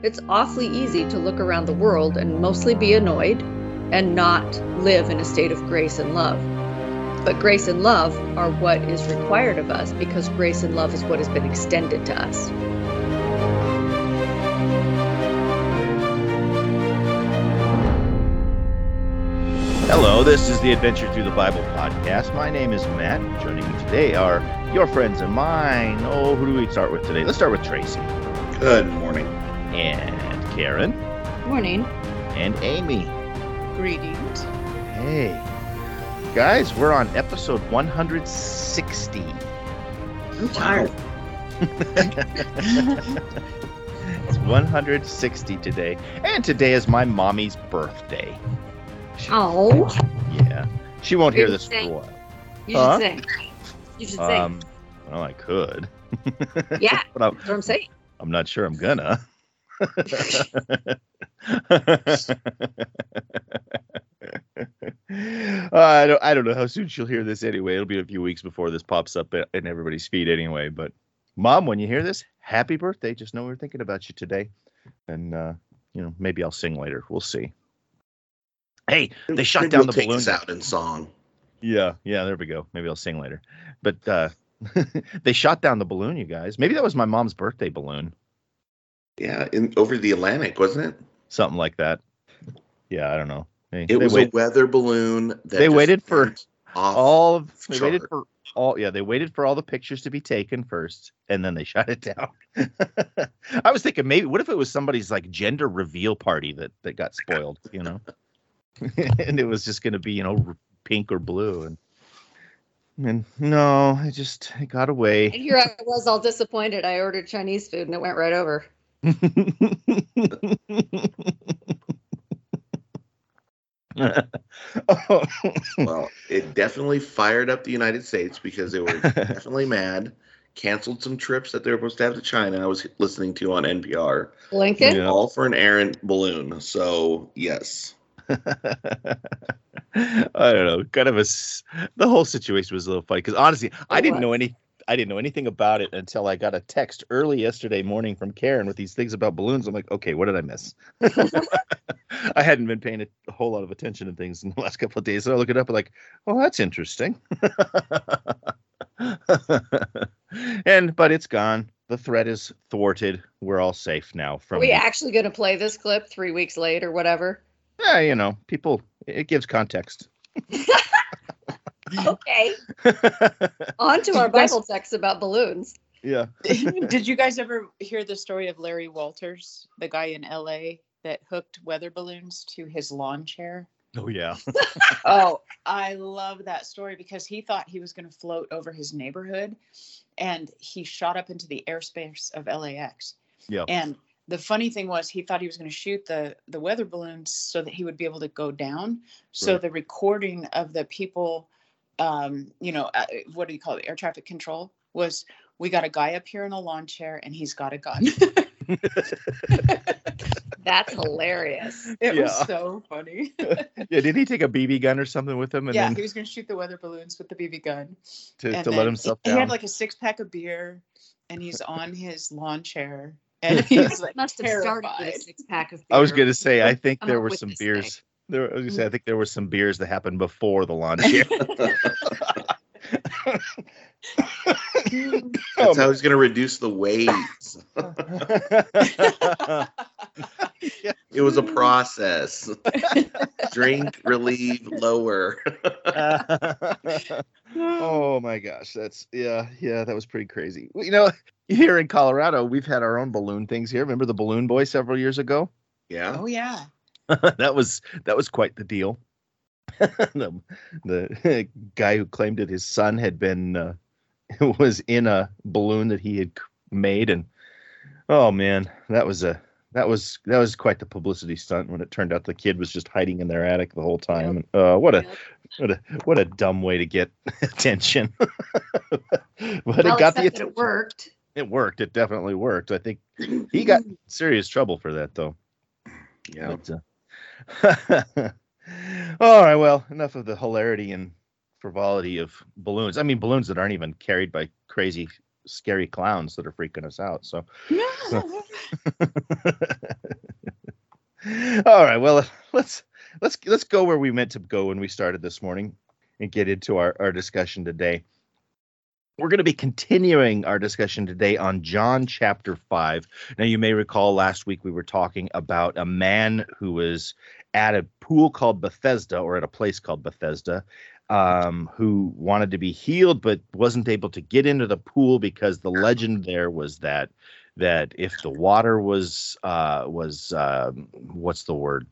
It's awfully easy to look around the world and mostly be annoyed and not live in a state of grace and love. But grace and love are what is required of us because grace and love is what has been extended to us. Hello, this is the Adventure Through the Bible podcast. My name is Matt. Joining me today are your friends and mine. Oh, who do we start with today? Let's start with Tracy. Good morning. And Karen. Morning. And Amy. Greetings. Hey. Guys, we're on episode 160. I'm tired. it's 160 today. And today is my mommy's birthday. Oh. Yeah. She won't hear You this for a while. You Huh? should sing. You should sing. Um, well, I could. yeah, but I'm, that's what I'm saying. I'm not sure I'm gonna. Uh, I don't. I don't know how soon she'll hear this anyway. It'll be a few weeks before this pops up in everybody's feed anyway. But, mom, when you hear this, happy birthday! Just know we're thinking about you today, and uh, you know maybe I'll sing later. We'll see. Hey, they shot Maybe down we'll the balloon. out in song. Yeah, yeah, there we go. Maybe I'll sing later. But uh they shot down the balloon, you guys. Maybe that was my mom's birthday balloon. Yeah, in over the Atlantic, wasn't it? Something like that. Yeah, I don't know. They, It they was wait- a weather balloon. That They waited for all of they waited for all yeah, they waited for all the pictures to be taken first and then they shut it down. I was thinking maybe what if it was somebody's like gender reveal party that that got spoiled, you know? and it was just going to be, you know, pink or blue and and no, I just it got away. And here I was all disappointed. I ordered Chinese food and it went right over. Well, it definitely fired up the United States because they were definitely mad. Canceled some trips that they were supposed to have to China. I was listening to on NPR. Lincoln? Yeah. All for an errant balloon. So yes, I don't know. Kind of a s- the whole situation was a little funny because honestly, I didn't was. know any. I didn't know anything about it until I got a text early yesterday morning from Karen with these things about balloons. I'm like, okay, what did I miss? I hadn't been paying a, whole lot of attention to things in the last couple of days, so I look it up and like, oh, that's interesting. and but it's gone. The threat is thwarted. We're all safe now Are from we the- actually going to play this clip three weeks late or whatever? yeah, you know, people. It gives context. Okay. On to our Bible text about balloons. yeah. Did you guys ever hear the story of Larry Walters, the guy in LA that hooked weather balloons to his lawn chair? Oh yeah. Oh, I love that story because he thought he was going to float over his neighborhood and he shot up into the airspace of LAX. Yeah. And the funny thing was he thought he was going to shoot the the weather balloons so that he would be able to go down. So Right. the recording of the people um, you know, uh, what do you call it? Air traffic control was we got a guy up here in a lawn chair and he's got a gun. That's hilarious. it Yeah. was so funny. Yeah. Did he take a BB gun or something with him and yeah, then he was going to shoot the weather balloons with the BB gun. to, and to let himself he, down? he had like a six pack of beer and he's on his lawn chair and he's like Must have started with a six pack of Beer. I was gonna say I think Come there were some this beers. There, I was gonna say I mm. think there were some beers that happened before the launch here. that's how um, he's going to reduce the waves. It was a process. Drink, relieve, lower. oh my gosh, that's yeah, yeah, that was pretty crazy. You know, here in Colorado, we've had our own balloon things here. Remember the balloon boy several years ago? Yeah. oh yeah. that was that was quite the deal. the, the guy who claimed that his son had been uh, was in a balloon that he had made, and oh man, that was a that was that was quite the publicity stunt when it turned out the kid was just hiding in their attic the whole time. And, uh, what a Yep. what a what a dumb way to get attention. but well, it got the attention. it worked. It worked. It definitely worked. I think he got serious trouble for that though. Yeah. But, uh, all right. Well, enough of the hilarity and frivolity of balloons. I mean, balloons that aren't even carried by crazy, scary clowns that are freaking us out. So, All right. Well, let's let's let's go where we meant to go when we started this morning and get into our, our discussion today. We're going to be continuing our discussion today on John chapter 5. Now, you may recall last week we were talking about a man who was at a pool called Bethesda or at a place called Bethesda um, who wanted to be healed but wasn't able to get into the pool because the legend there was that that if the water was uh, was uh, what's the word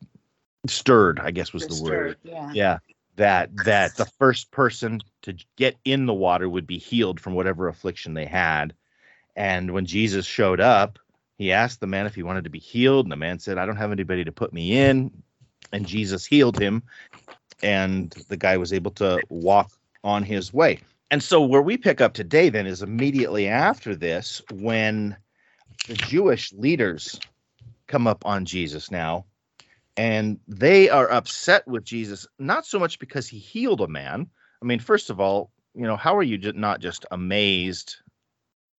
stirred, I guess was the word. Disturbed, Yeah. Yeah, that that the first person to get in the water would be healed from whatever affliction they had. And when Jesus showed up, he asked the man if he wanted to be healed, and the man said, "I don't have anybody to put me in." And Jesus healed him, and the guy was able to walk on his way. And so where we pick up today then is immediately after this when the Jewish leaders come up on Jesus now and they are upset with Jesus, not so much because he healed a man. I mean, first of all, you know, how are you not just amazed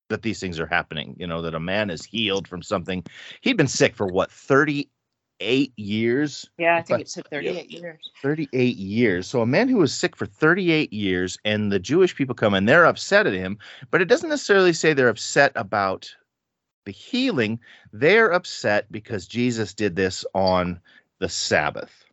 that these things are happening? You know, that a man is healed from something. He'd been sick for what, 38 years? Yeah, I think it took 38 years. 38 years. So a man who was sick for 38 years, and the Jewish people come and they're upset at him, but it doesn't necessarily say they're upset about the healing. They're upset because Jesus did this on the Sabbath.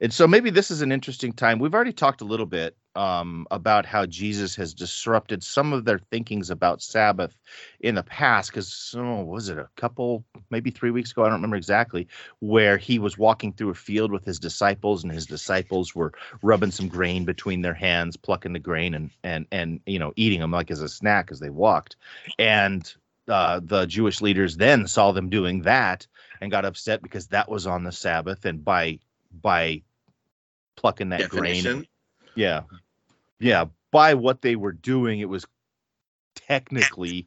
And so maybe this is an interesting time. We've already talked a little bit um, about how Jesus has disrupted some of their thinkings about Sabbath in the past. Because, oh, was it a couple, maybe three weeks ago? I don't remember exactly, where he was walking through a field with his disciples, and his disciples were rubbing some grain between their hands, plucking the grain, and and and you know eating them like as a snack as they walked. And uh, the Jewish leaders then saw them doing that and got upset because that was on the Sabbath, and by by plucking that grain, yeah, yeah, by what they were doing, it was technically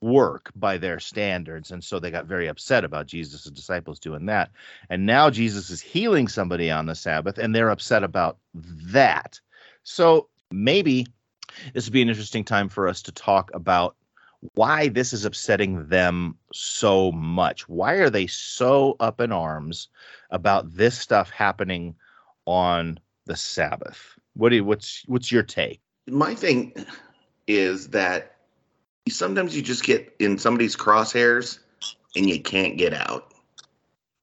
work by their standards, and so they got very upset about Jesus' disciples doing that. And now Jesus is healing somebody on the Sabbath, and they're upset about that. So maybe this would be an interesting time for us to talk about why this is upsetting them so much. Why are they so up in arms about this stuff happening on the Sabbath? What do you, what's what's your take? My thing is that sometimes you just get in somebody's crosshairs and you can't get out.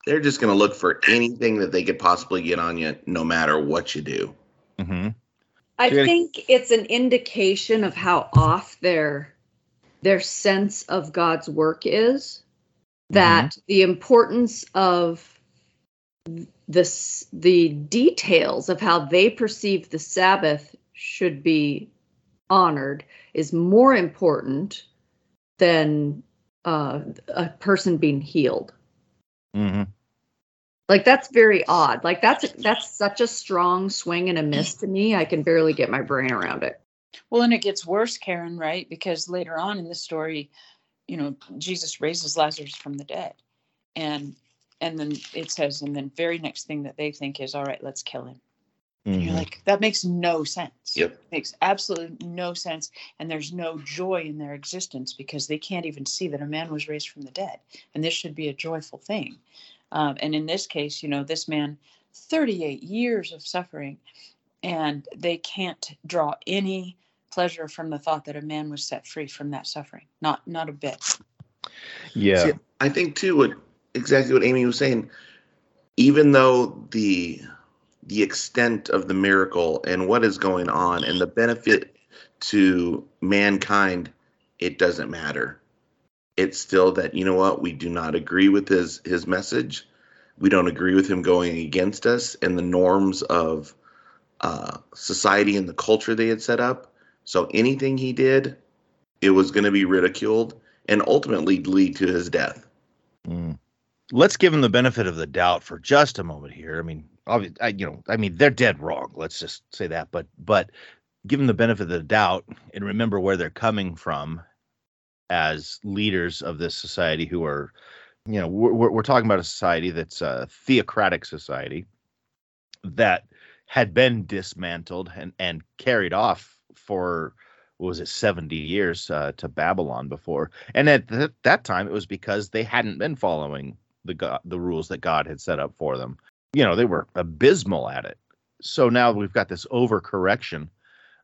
They're just going to look for anything that they could possibly get on you, no matter what you do. Mm-hmm. I think it's an indication of how off their their sense of God's work is. That the importance of this the details of how they perceive the Sabbath should be honored is more important than uh, a person being healed. Mm-hmm. Like that's very odd. Like that's that's such a strong swing and a miss to me. I can barely get my brain around it. Well, and it gets worse, Karen, right? Because later on in the story, you know, Jesus raises Lazarus from the dead. And and then it says, and then very next thing that they think is, all right, let's kill him. And you're like, that makes no sense. Yep. Makes absolutely no sense. And there's no joy in their existence because they can't even see that a man was raised from the dead. And this should be a joyful thing. Um, and in this case, you know, this man, 38 years of suffering, and they can't draw any pleasure from the thought that a man was set free from that suffering. Not not a bit. yeah. See, I think too what exactly what Amy was saying. Even though the the extent of the miracle and what is going on and the benefit to mankind, it doesn't matter. It's still that you know what we do not agree with his his message. We don't agree with him going against us and the norms of uh, society and the culture they had set up. So anything he did, it was going to be ridiculed and ultimately lead to his death. Mm. Let's give him the benefit of the doubt for just a moment here. I mean, obviously, I, you know, I mean, they're dead wrong. Let's just say that. But but give them the benefit of the doubt and remember where they're coming from as leaders of this society who are, you know, we're we're, talking about a society that's a theocratic society that had been dismantled and and carried off for what was it 70 years uh, to babylon before and at th- that time it was because they hadn't been following the God, the rules that God had set up for them. You know, they were abysmal at it. So now we've got this overcorrection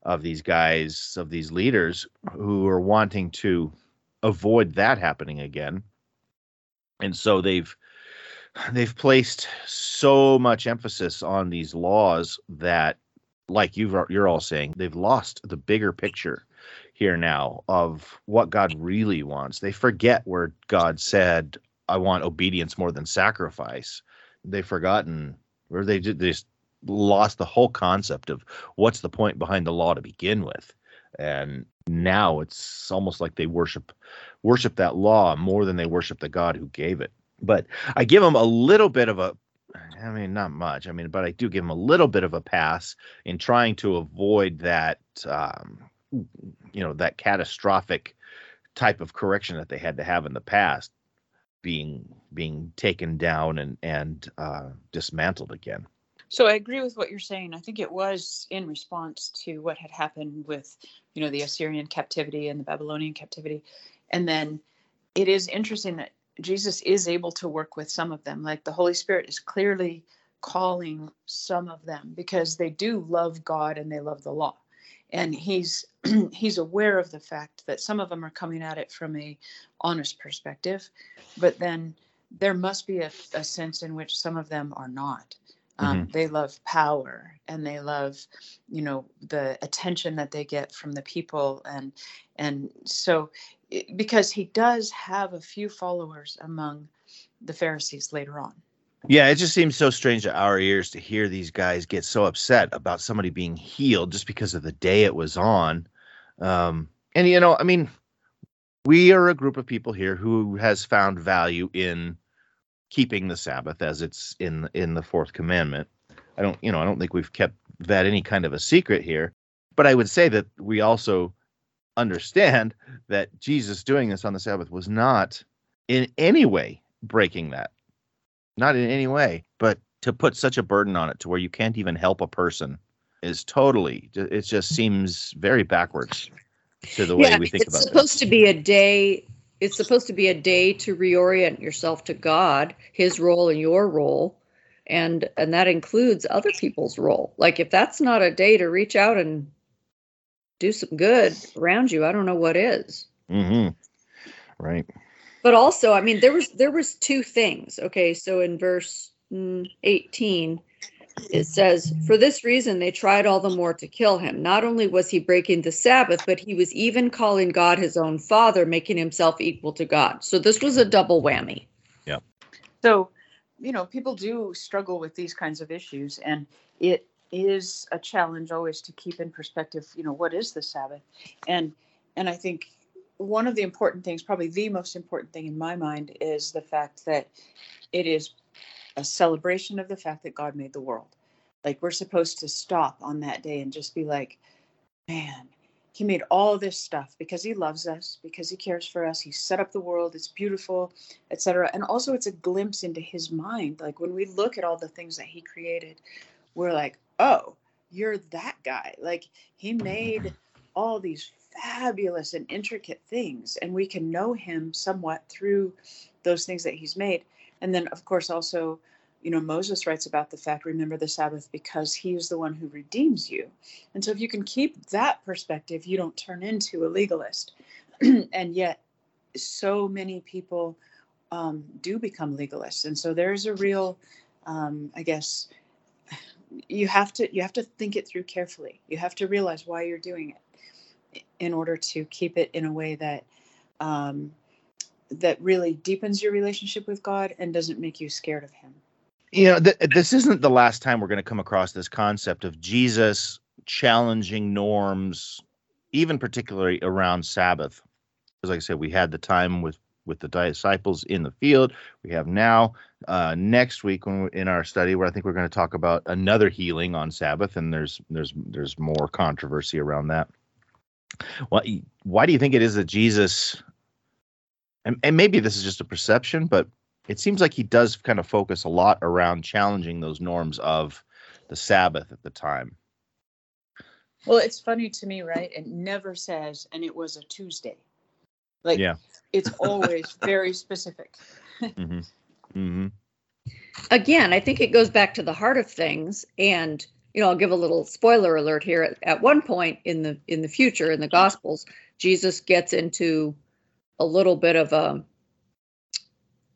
of these guys, of these leaders who are wanting to avoid that happening again. And so they've they've placed so much emphasis on these laws that like you've you're all saying they've lost the bigger picture here now of what God really wants. They forget where God said, "I want obedience more than sacrifice." They've forgotten, just, they just lost the whole concept of what's the point behind the law to begin with. And now it's almost like they worship worship that law more than they worship the God who gave it. But I give them a little bit of a I mean, not much. I mean, but I do give them a little bit of a pass in trying to avoid that, um, you know, that catastrophic type of correction that they had to have in the past being being taken down and and uh, dismantled again. So I agree with what you're saying. I think it was in response to what had happened with, you know, the Assyrian captivity and the Babylonian captivity, and then it is interesting that Jesus is able to work with some of them. Like the Holy Spirit is clearly calling some of them because they do love God and they love the law. And he's he's aware of the fact that some of them are coming at it from a honest perspective, but then there must be a, a sense in which some of them are not. Um, mm-hmm. They love power and they love, you know, the attention that they get from the people, and and so because he does have a few followers among the Pharisees later on. Yeah, it just seems so strange to our ears to hear these guys get so upset about somebody being healed just because of the day it was on. Um, and you know, I mean, we are a group of people here who has found value in keeping the Sabbath as it's in in the fourth commandment. I don't, you know, I don't think we've kept that any kind of a secret here. But I would say that we also understand that Jesus doing this on the Sabbath was not in any way breaking that. Not in any way. But to put such a burden on it to where you can't even help a person is totally it just seems very backwards to the way yeah, we think about it. It's supposed to be a day it's supposed to be a day to reorient yourself to God, his role and your role. And and that includes other people's role. Like if that's not a day to reach out and do some good around you, I don't know what is. Mm-hmm. Right. But also, I mean, there was there was two things. Okay, so in verse mm, 18, it says, For this reason they tried all the more to kill him. Not only was he breaking the Sabbath, but he was even calling God his own father, making himself equal to God. So this was a double whammy. Yeah. So, you know, people do struggle with these kinds of issues, and it is a challenge always to keep in perspective, you know, what is the Sabbath? And and I think one of the important things, probably the most important thing in my mind, is the fact that it is a celebration of the fact that God made the world. Like we're supposed to stop on that day and just be like, man, he made all this stuff because he loves us, because he cares for us. He set up the world, it's beautiful, etc. And also it's a glimpse into his mind. Like when we look at all the things that he created, we're like, "Oh, you're that guy." Like he made all these fabulous and intricate things and we can know him somewhat through those things that he's made and then, of course, also, you know, Moses writes about the fact, remember the Sabbath because he is the one who redeems you. And so, if you can keep that perspective, you don't turn into a legalist. and yet, so many people um, do become legalists. And so, there's a real, um, I guess, you have to you have to think it through carefully. You have to realize why you're doing it in order to keep it in a way that um, that really deepens your relationship with God and doesn't make you scared of Him. You know, th- this isn't the last time we're going to come across this concept of Jesus challenging norms, even particularly around Sabbath. As like I said, we had the time with with the disciples in the field. We have now uh, next week when in our study where I think we're going to talk about another healing on Sabbath, and there's there's there's more controversy around that. Why why do you think it is that Jesus and, and maybe this is just a perception, but it seems like he does kind of focus a lot around challenging those norms of the Sabbath at the time. Well, it's funny to me, right? It never says, and it was a Tuesday. Like, yeah. it's always very specific. Mm-hmm. hmm again, I think it goes back to the heart of things. And you know, I'll give a little spoiler alert here. At, at one point in the in the future in the Gospels, Jesus gets into a little bit of a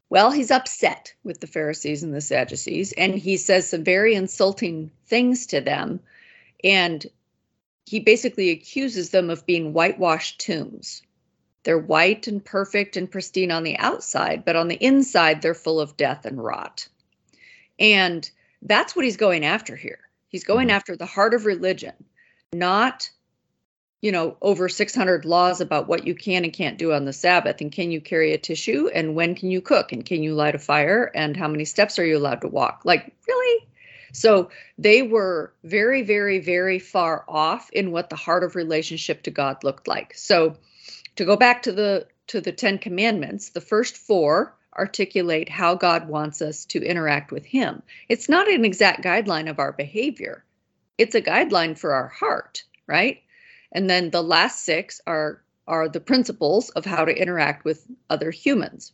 well, he's upset with the Pharisees and the Sadducees, and he says some very insulting things to them. And he basically accuses them of being whitewashed tombs. They're white and perfect and pristine on the outside, but on the inside, they're full of death and rot. And that's what he's going after here. He's going Mhm. after the heart of religion, not, you know, over 600 laws about what you can and can't do on the Sabbath. And can you carry a tissue? And when can you cook? And can you light a fire? And how many steps are you allowed to walk? Like, really? So they were very, very, very far off in what the heart of relationship to God looked like. So to go back to the to the 10 commandments, the first four articulate how God wants us to interact with him. It's not an exact guideline of our behavior. It's a guideline for our heart, right? And then the last six are are the principles of how to interact with other humans.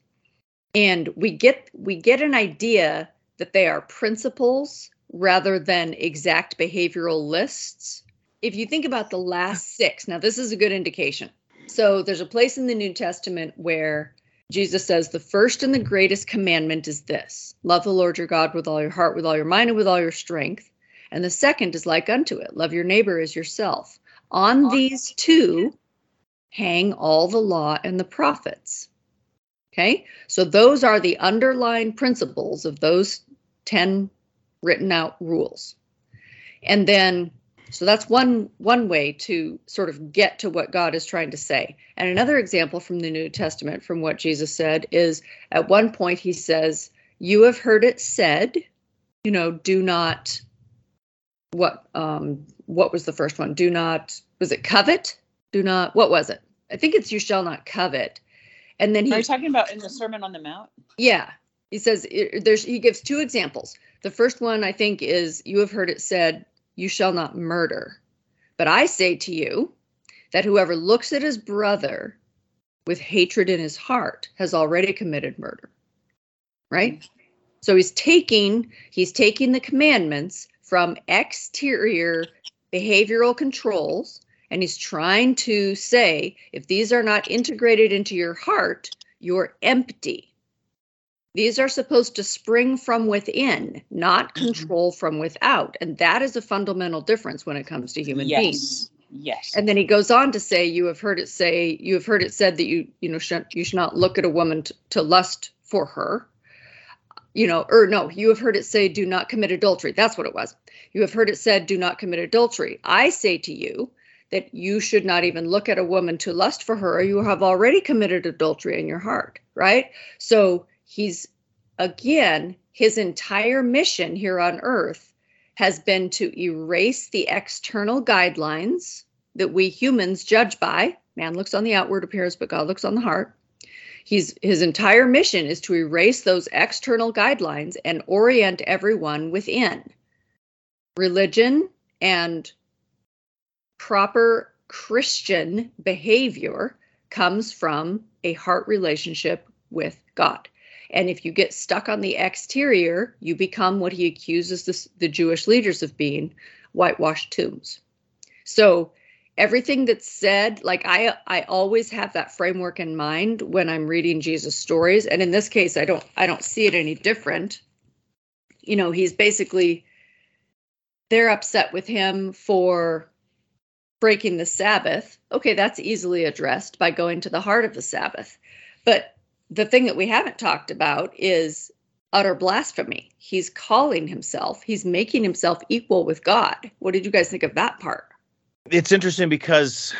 And we get we get an idea that they are principles rather than exact behavioral lists. If you think about the last six, now this is a good indication. So there's a place in the New Testament where Jesus says, The first and the greatest commandment is this love the Lord your God with all your heart, with all your mind, and with all your strength. And the second is like unto it love your neighbor as yourself. On these two hang all the law and the prophets. Okay, so those are the underlying principles of those 10 written out rules. And then so that's one one way to sort of get to what God is trying to say. And another example from the New Testament from what Jesus said is at one point he says, "You have heard it said, you know, do not what um what was the first one? Do not was it covet? Do not what was it? I think it's you shall not covet." And then Are you he talking about in the Sermon on the Mount? yeah, he says there's he gives two examples. The first one I think is you have heard it said, you shall not murder. But I say to you that whoever looks at his brother with hatred in his heart has already committed murder. Right? So he's taking he's taking the commandments from exterior behavioral controls and he's trying to say if these are not integrated into your heart, you're empty. These are supposed to spring from within, not Mhm. control from without. And that is a fundamental difference when it comes to human beings. yes. Yes. And then he goes on to say, "You have heard it say, you have heard it said that you, you know, should, you should not look at a woman t- to lust for her, you know, or no, you have heard it say, do not commit adultery. That's what it was. You have heard it said, do not commit adultery. I say to you that you should not even look at a woman to lust for her, or you have already committed adultery in your heart, right? So he's again, his entire mission here on earth has been to erase the external guidelines that we humans judge by. Man looks on the outward appearance, but God looks on the heart. He's his entire mission is to erase those external guidelines and orient everyone within. Religion and proper Christian behavior comes from a heart relationship with God. And if you get stuck on the exterior, you become what he accuses the, the Jewish leaders of being whitewashed tombs. So everything that's said, like I I always have that framework in mind when I'm reading Jesus stories. And in this case, I don't I don't see it any different. You know, he's basically they're upset with him for breaking the Sabbath. Okay, that's easily addressed by going to the heart of the Sabbath. But the thing that we haven't talked about is utter blasphemy. He's calling himself, he's making himself equal with God. What did you guys think of that part? It's interesting because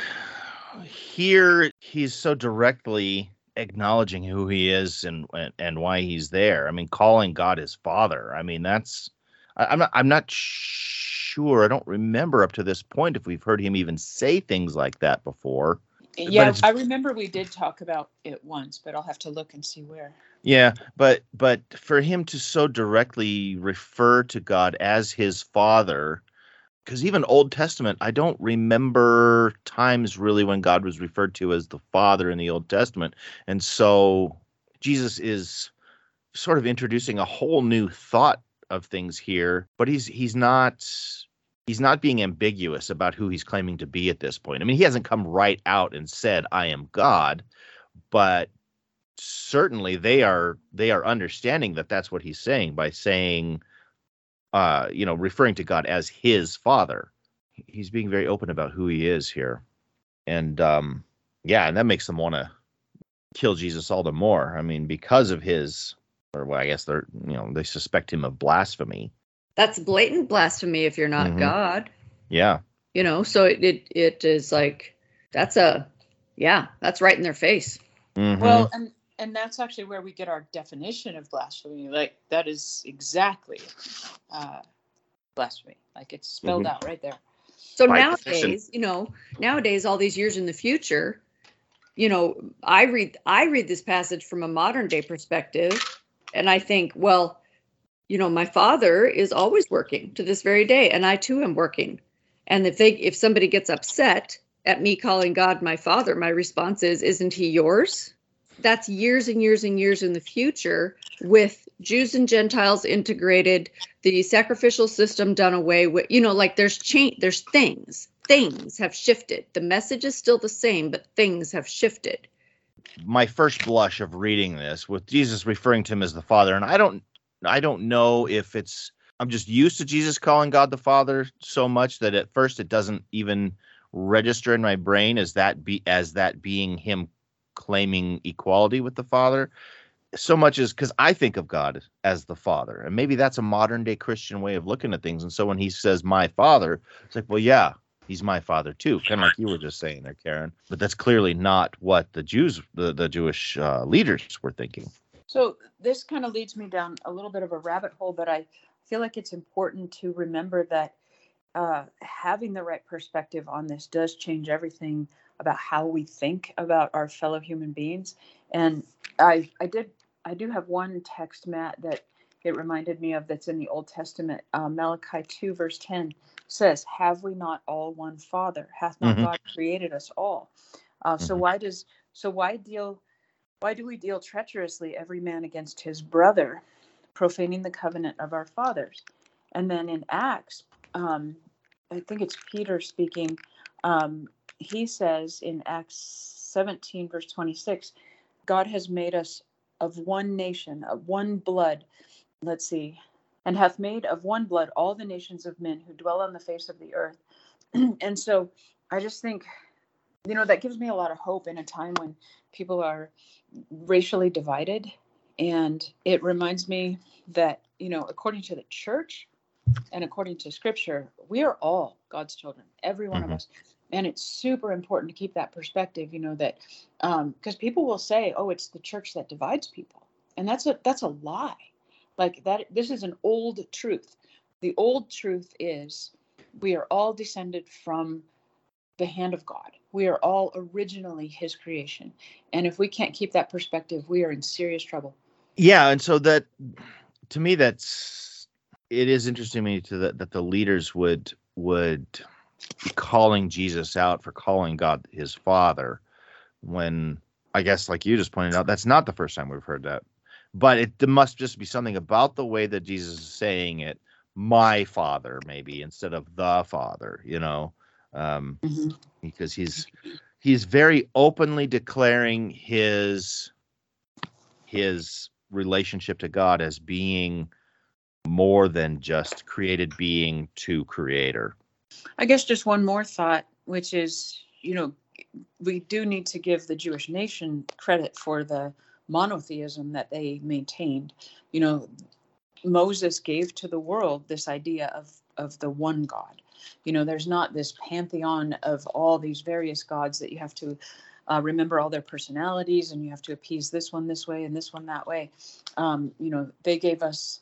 here he's so directly acknowledging who he is and and, and why he's there. I mean, calling God his father. I mean, that's I, I'm not I'm not sure. I don't remember up to this point if we've heard him even say things like that before. yeah, I remember we did talk about it once, but I'll have to look and see where. Yeah, but but for him to so directly refer to God as his father, because even Old Testament, I don't remember times really when God was referred to as the father in the Old Testament, and so Jesus is sort of introducing a whole new thought of things here, but he's he's not he's not being ambiguous about who he's claiming to be at this point. I mean, he hasn't come right out and said, "I am God," but certainly they are they are understanding that that's what he's saying by saying uh you know referring to god as his father he's being very open about who he is here and um yeah and that makes them want to kill jesus all the more i mean because of his or well i guess they're you know they suspect him of blasphemy That's blatant blasphemy if you're not Mhm. God. yeah You know, so it, it it is like that's a yeah, that's right in their face. Mhm. Well, and and that's actually where we get our definition of blasphemy. Like that is exactly uh, blasphemy. Like it's spelled Mhm. out right there. So By nowadays, definition. you know, nowadays, all these years in the future, you know, I read I read this passage from a modern day perspective, and I think, well, you know, my father is always working to this very day, and I too am working. And if they if somebody gets upset at me calling God my father, my response is, isn't he yours? That's years and years and years in the future with Jews and Gentiles integrated, the sacrificial system done away with you know like there's change there's things things have shifted. The message is still the same but things have shifted. My first blush of reading this with Jesus referring to him as the Father, and I don't I don't know if it's I'm just used to Jesus calling God the Father so much that at first it doesn't even register in my brain as that be as that being him claiming equality with the Father. So much as because I think of God as the Father, and maybe that's a modern day Christian way of looking at things. And so when he says "my Father," it's like, well, yeah, he's my father too, kind of like you were just saying there, Karen. But that's clearly not what the Jews, the the Jewish uh, leaders were thinking. So this kind of leads me down a little bit of a rabbit hole, but I feel like it's important to remember that uh, having the right perspective on this does change everything about how we think about our fellow human beings. And I, I did, I do have one text, Matt, that it reminded me of that's in the Old Testament. Uh, Malachi two verse ten says, "Have we not all one Father? Hath not Mhm. God created us all?" Uh, So Mhm. why does so why deal why do we deal treacherously every man against his brother, profaning the covenant of our fathers? And then in Acts, um, I think it's Peter speaking. Um, he says in Acts 17, verse 26, God has made us of one nation, of one blood. Let's see, and hath made of one blood all the nations of men who dwell on the face of the earth. and so I just think, you know, that gives me a lot of hope in a time when people are racially divided. And it reminds me that, you know, according to the church and according to scripture, we are all God's children, every one Mhm. of us. And it's super important to keep that perspective, you know, that um, because people will say, oh, it's the church that divides people. And that's a that's a lie. Like that this is an old truth. The old truth is we are all descended from the hand of God. We are all originally his creation. And if we can't keep that perspective, we are in serious trouble. Yeah, and so that to me that's it is interesting to me to that that the leaders would would calling Jesus out for calling God his father when I guess like you just pointed out that's not the first time we've heard that. But it there must just be something about the way that Jesus is saying it, my father maybe instead of the father, you know. Um because he's he's very openly declaring his his relationship to God as being more than just created being to creator. I guess just one more thought, which is, you know, we do need to give the Jewish nation credit for the monotheism that they maintained. You know, Moses gave to the world this idea of of the one God. You know, there's not this pantheon of all these various gods that you have to uh, remember all their personalities and you have to appease this one this way and this one that way. Um, you know, they gave us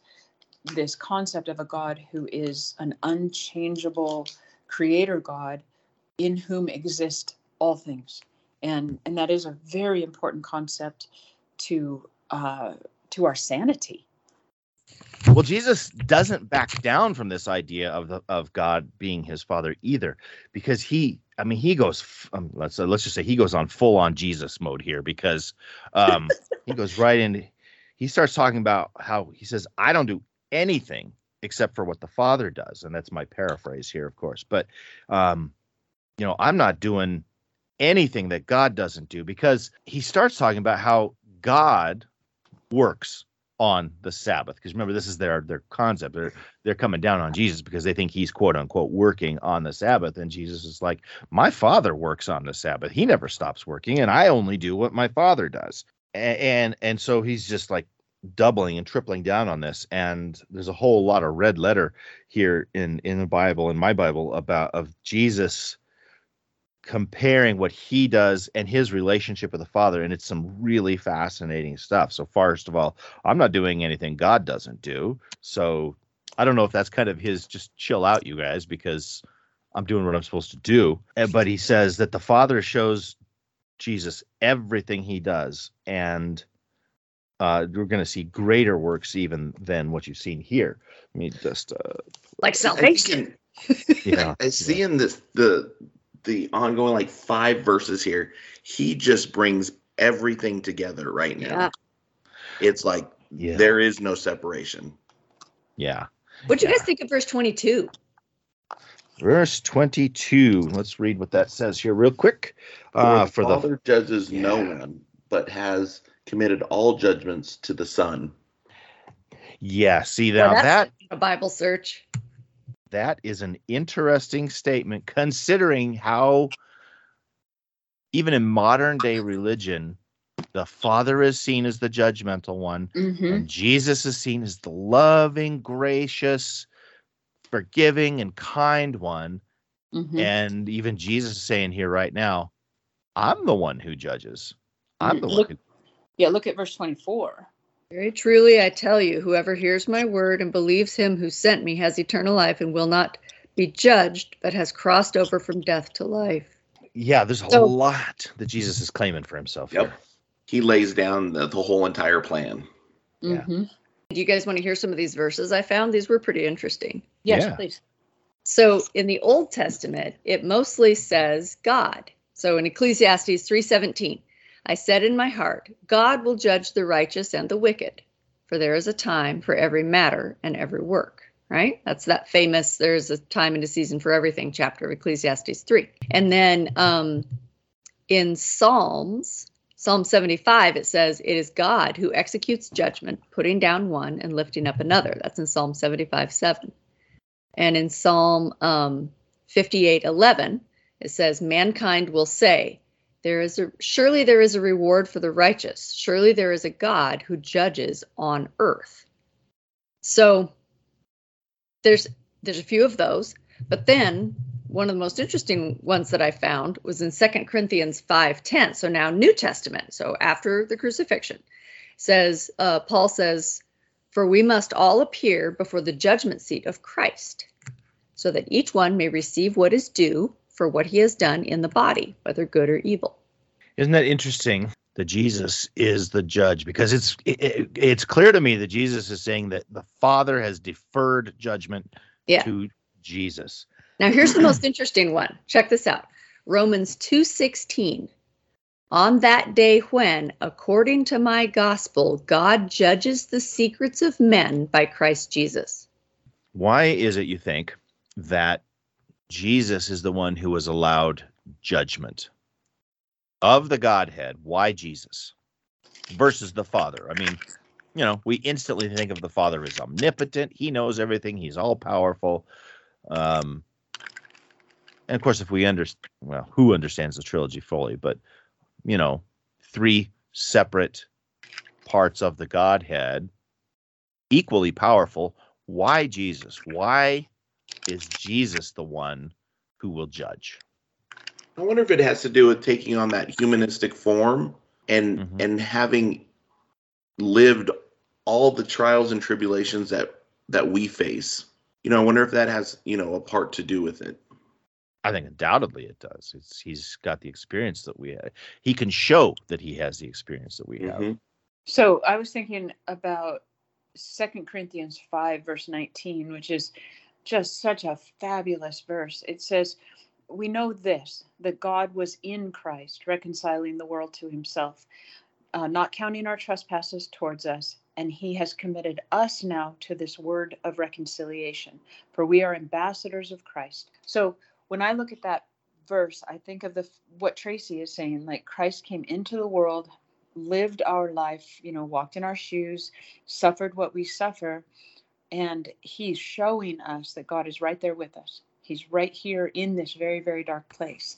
this concept of a God who is an unchangeable creator God in whom exist all things. And, and that is a very important concept to uh, to our sanity. Well, Jesus doesn't back down from this idea of the of God being his father either, because he, I mean, he goes. Um, let's uh, let's just say he goes on full on Jesus mode here because um, he goes right in. he starts talking about how he says, I don't do anything except for what the Father does. And that's my paraphrase here, of course. But, um, you know, I'm not doing anything that God doesn't do because he starts talking about how God works on the Sabbath. Because remember, this is their their concept. They're they're coming down on Jesus because they think he's quote unquote working on the Sabbath. And Jesus is like, My father works on the Sabbath. He never stops working, and I only do what my father does. And and, and so he's just like doubling and tripling down on this and there's a whole lot of red letter here in in the bible in my bible about of jesus comparing what he does and his relationship with the father and it's some really fascinating stuff. So first of all i'm not doing anything god doesn't do. So i don't know if that's kind of his just chill out you guys because i'm doing what i'm supposed to do. Eh, but he says that the father shows jesus everything he does and uh, we're going to see greater works even than what you've seen here. I mean, just uh, like salvation. yeah, I see in this the the ongoing like five verses here. He just brings everything together right now. Yeah. It's like yeah. there is no separation. Yeah. What do you yeah. guys think of verse twenty-two? Verse 22. Let's read what that says here real quick. Uh, for, the Father judges no one, but has committed all judgments to the Son. Yeah, see now well, that a Bible search. That is an interesting statement considering how even in modern day religion the father is seen as the judgmental one mm-hmm. and jesus is seen as the loving gracious forgiving and kind one mm-hmm. and even jesus is saying here right now i'm the one who judges i'm the Look, one who yeah, look at verse 24. Very truly, I tell you, whoever hears my word and believes him who sent me has eternal life and will not be judged, but has crossed over from death to life. Yeah, there's a so, lot that Jesus is claiming for himself. Yep. Here. He lays down the, the whole entire plan. Mm-hmm. Do you guys want to hear some of these verses I found? These were pretty interesting. Yes, yeah. please. So in the Old Testament, it mostly says God. So in Ecclesiastes 3:17, I said in my heart, God will judge the righteous and the wicked, for there is a time for every matter and every work. Right? That's that famous, there's a time and a season for everything chapter of Ecclesiastes 3. And then um, in Psalms, Psalm 75, it says, It is God who executes judgment, putting down one and lifting up another. That's in Psalm 75, 7. And in Psalm um, 58, 11, it says, Mankind will say, there is a surely there is a reward for the righteous. Surely there is a God who judges on earth. So there's there's a few of those, but then one of the most interesting ones that I found was in Second Corinthians 5:10. So now New Testament. So after the crucifixion, says uh, Paul says, "For we must all appear before the judgment seat of Christ, so that each one may receive what is due for what he has done in the body, whether good or evil. Isn't that interesting that Jesus is the judge? Because it's it, it's clear to me that Jesus is saying that the Father has deferred judgment yeah. to Jesus. Now here's the most interesting one. Check this out. Romans 2:16. On that day when, according to my gospel, God judges the secrets of men by Christ Jesus. Why is it you think that Jesus is the one who was allowed judgment of the Godhead. Why Jesus versus the Father? I mean, you know, we instantly think of the Father as omnipotent. He knows everything. He's all powerful. Um, and of course, if we understand, well, who understands the trilogy fully? But you know, three separate parts of the Godhead, equally powerful. Why Jesus? Why is Jesus the one who will judge? I wonder if it has to do with taking on that humanistic form and mm-hmm. and having lived all the trials and tribulations that that we face. You know, I wonder if that has, you know, a part to do with it. I think undoubtedly it does. It's he's got the experience that we have. He can show that he has the experience that we have. Mm-hmm. So I was thinking about Second Corinthians 5, verse 19, which is just such a fabulous verse. It says, We know this, that God was in Christ, reconciling the world to himself, uh, not counting our trespasses towards us, and he has committed us now to this word of reconciliation for we are ambassadors of christ so when i look at that verse i think of the what tracy is saying like christ came into the world lived our life you know walked in our shoes suffered what we suffer and he's showing us that god is right there with us he's right here in this very very dark place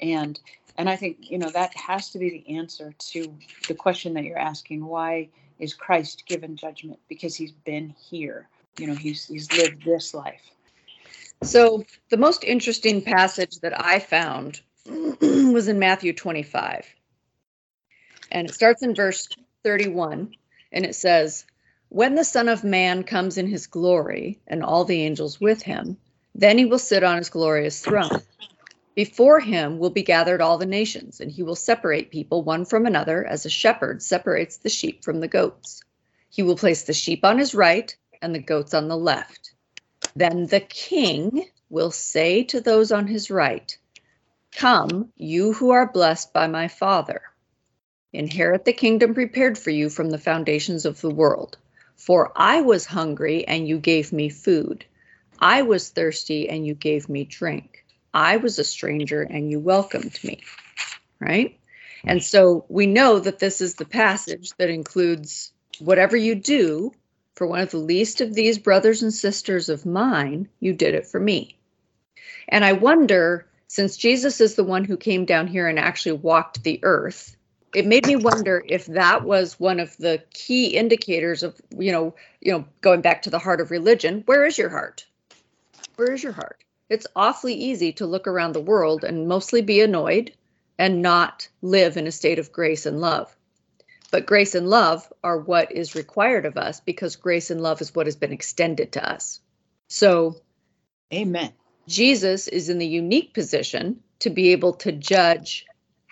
and and i think you know that has to be the answer to the question that you're asking why is Christ given judgment because he's been here. You know, he's he's lived this life. So the most interesting passage that I found was in Matthew 25. And it starts in verse 31 and it says, "When the Son of man comes in his glory and all the angels with him, then he will sit on his glorious throne." Before him will be gathered all the nations, and he will separate people one from another as a shepherd separates the sheep from the goats. He will place the sheep on his right and the goats on the left. Then the king will say to those on his right, Come, you who are blessed by my Father. Inherit the kingdom prepared for you from the foundations of the world. For I was hungry, and you gave me food. I was thirsty, and you gave me drink. I was a stranger and you welcomed me. Right? And so we know that this is the passage that includes whatever you do for one of the least of these brothers and sisters of mine, you did it for me. And I wonder, since Jesus is the one who came down here and actually walked the earth, it made me wonder if that was one of the key indicators of, you know, you know, going back to the heart of religion, where is your heart? Where is your heart? it's awfully easy to look around the world and mostly be annoyed and not live in a state of grace and love. But grace and love are what is required of us because grace and love is what has been extended to us. So, amen. Jesus is in the unique position to be able to judge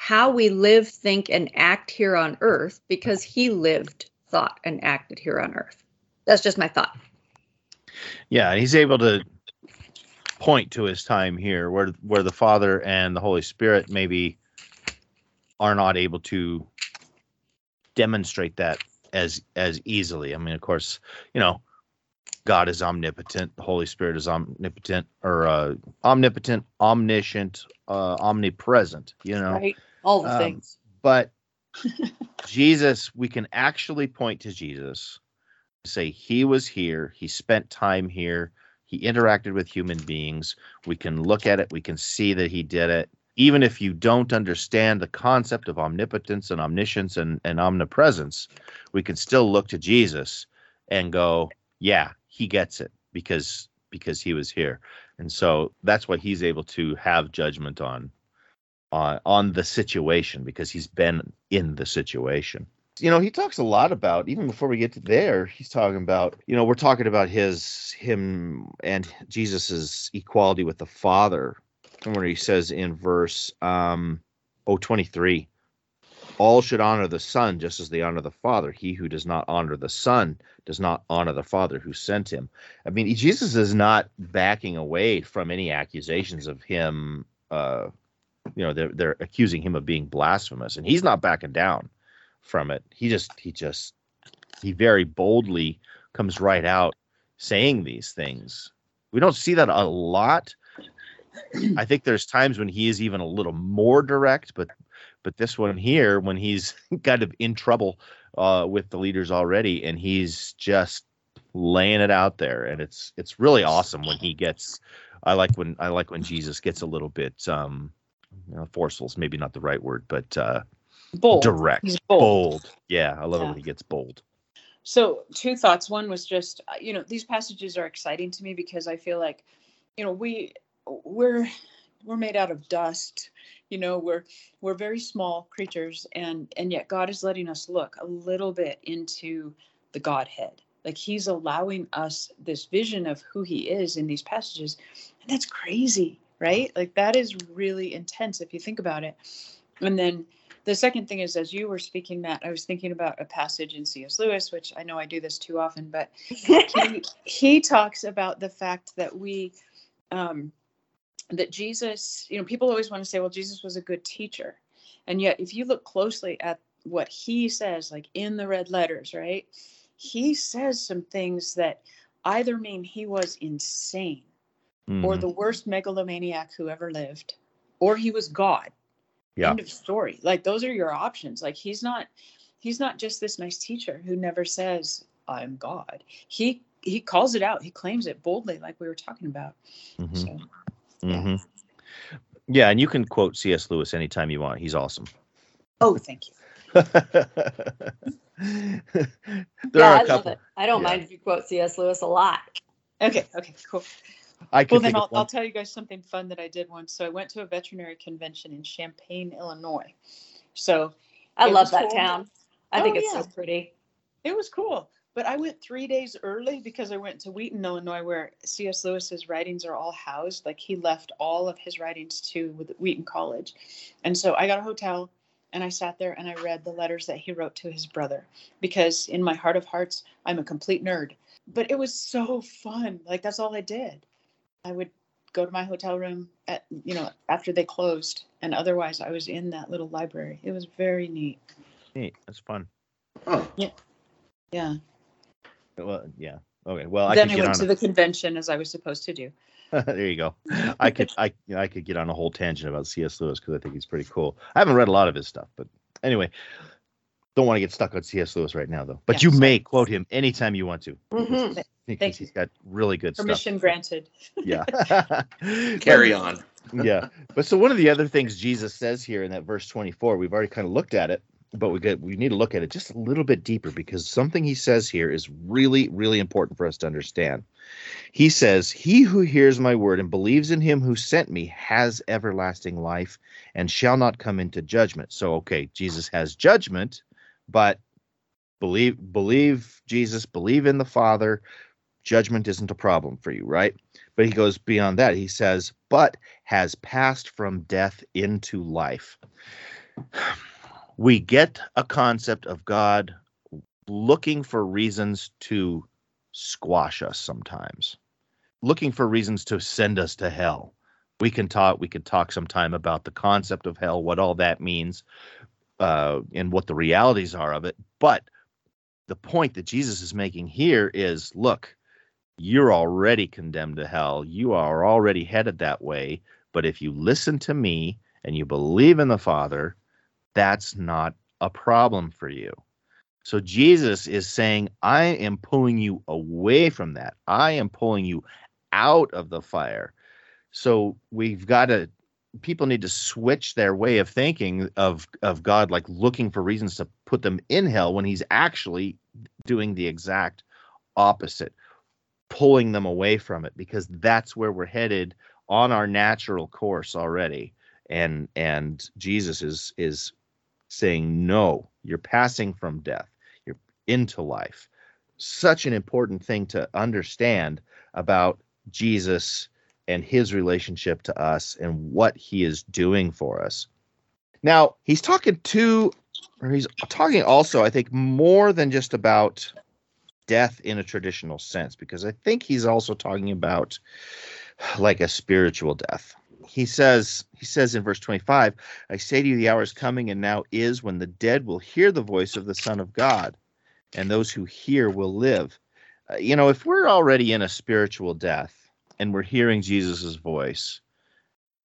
how we live, think, and act here on earth because he lived, thought, and acted here on earth. That's just my thought. Yeah, he's able to point to his time here where where the father and the holy spirit maybe are not able to demonstrate that as as easily i mean of course you know god is omnipotent the holy spirit is omnipotent or uh omnipotent omniscient uh omnipresent you know right all the um, things but jesus we can actually point to jesus say he was here he spent time here he interacted with human beings. We can look at it, we can see that he did it. Even if you don't understand the concept of omnipotence and omniscience and, and omnipresence, we can still look to Jesus and go, yeah, he gets it because because he was here. And so that's why he's able to have judgment on on on the situation because he's been in the situation you know, he talks a lot about even before we get to there, he's talking about, you know, we're talking about his him and Jesus's equality with the Father. And where he says in verse um 023, all should honor the Son just as they honor the Father. He who does not honor the Son does not honor the Father who sent him. I mean, Jesus is not backing away from any accusations of him uh you know, they're they're accusing him of being blasphemous, and he's not backing down from it. He just he just he very boldly comes right out saying these things. We don't see that a lot. I think there's times when he is even a little more direct, but but this one here, when he's kind of in trouble uh, with the leaders already, and he's just laying it out there, and it's it's really awesome when he gets. I like when I like when Jesus gets a little bit um, you know, forceful. Maybe not the right word, but uh, bold. Direct. Bold. bold. Yeah, I love yeah. it when he gets bold. So, two thoughts. One was just, uh, you know, these passages are exciting to me because I feel like, you know, we we're we're made out of dust. You know, we're we're very small creatures, and and yet God is letting us look a little bit into the Godhead. Like He's allowing us this vision of who He is in these passages, and that's crazy, right? Like that is really intense if you think about it. And then the second thing is, as you were speaking, Matt, I was thinking about a passage in C.S. Lewis, which I know I do this too often, but he, he talks about the fact that we, um, that Jesus, you know, people always want to say, well, Jesus was a good teacher. And yet, if you look closely at what he says, like in the red letters, right? he says some things that either mean he was insane or Mhm. the worst megalomaniac who ever lived, or he was God. Yeah. End of story. Like those are your options. Like he's not he's not just this nice teacher who never says, I'm God. He he calls it out. He claims it boldly, like we were talking about. Mhm. So hmm Yeah, and you can quote C.S. Lewis anytime you want. He's awesome. oh thank you. there yeah, are I a couple. love it. I don't yeah. mind if you quote C.S. Lewis a lot. Okay, okay, cool. I could Well, then think I'll. I'll tell you guys something fun that I did once. So I went to a veterinary convention in Champaign, Illinois. So I love that cool. town. I Oh, think it's yeah. so pretty. it was cool. But I went three days early because I went to Wheaton, Illinois, where C.S. Lewis's writings are all housed. Like he left all of his writings to with Wheaton College. And so I got a hotel and I sat there and I read the letters that he wrote to his brother because in my heart of hearts, I'm a complete nerd. But it was so fun. Like that's all I did. I would go to my hotel room at you know after they closed and otherwise I was in that little library. It was very neat. Neat. That's fun. Huh. Yeah. Yeah. Well, yeah. Okay. Well, I then could I get went on. to the convention as I was supposed to do. there you go. I could I I could get on a whole tangent about C.S. Lewis because I think he's pretty cool. I haven't read a lot of his stuff, but anyway, don't want to get stuck on C.S. Lewis right now though. But Yeah, you sorry. may quote him anytime you want to. Mhm. Because Thank he's got really good Permission granted. Yeah. Carry on. yeah. But so one of the other things Jesus says here in that verse 24, we've already kind of looked at it, but we get we need to look at it just a little bit deeper because something he says here is really really important for us to understand. He says, "He who hears my word and believes in him who sent me has everlasting life and shall not come into judgment." So okay, Jesus has judgment, but believe believe Jesus, believe in the Father, judgment isn't a problem for you, right? But he goes beyond that. He says, but has passed from death into life. We get a concept of God looking for reasons to squash us sometimes, looking for reasons to send us to hell. We can talk. We could talk sometime about the concept of hell, what all that means, uh, and what the realities are of it. But the point that Jesus is making here is, look, you're already condemned to hell. You are already headed that way. But if you listen to me and you believe in the Father, that's not a problem for you. So Jesus is saying, I am pulling you away from that. I am pulling you out of the fire. So we've got to people need to switch their way of thinking of of God like looking for reasons to put them in hell when he's actually doing the exact opposite pulling them away from it because that's where we're headed on our natural course already. And and Jesus is is saying no you're passing from death. You're into life. Such an important thing to understand about Jesus and his relationship to us and what he is doing for us. Now he's talking to or he's talking also i think more than just about death in a traditional sense because I think he's also talking about like a spiritual death. He says he says in verse 25, I say to you the hour is coming and now is when the dead will hear the voice of the son of God and those who hear will live. Uh, you know, if we're already in a spiritual death and we're hearing Jesus's voice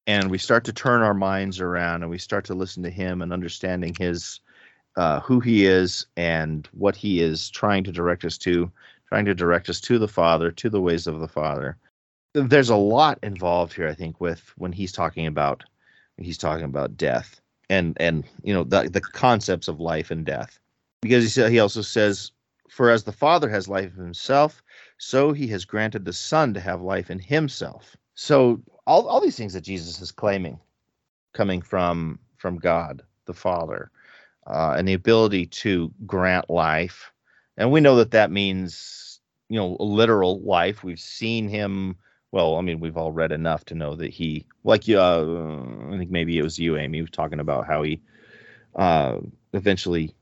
and we start to turn our minds around and we start to listen to him and understanding his uh, who he is and what he is trying to direct us to, trying to direct us to the Father, to the ways of the Father. There's a lot involved here, I think, with when he's talking about he's talking about death and and you know the the concepts of life and death, because he he also says, "For as the Father has life in Himself, so He has granted the Son to have life in Himself." So all all these things that Jesus is claiming, coming from from God the Father, uh, and the ability to grant life. And we know that that means, you know, literal life. We've seen him. Well, I mean, we've all read enough to know that he, like, uh, I think maybe it was you, Amy, was talking about how he uh, eventually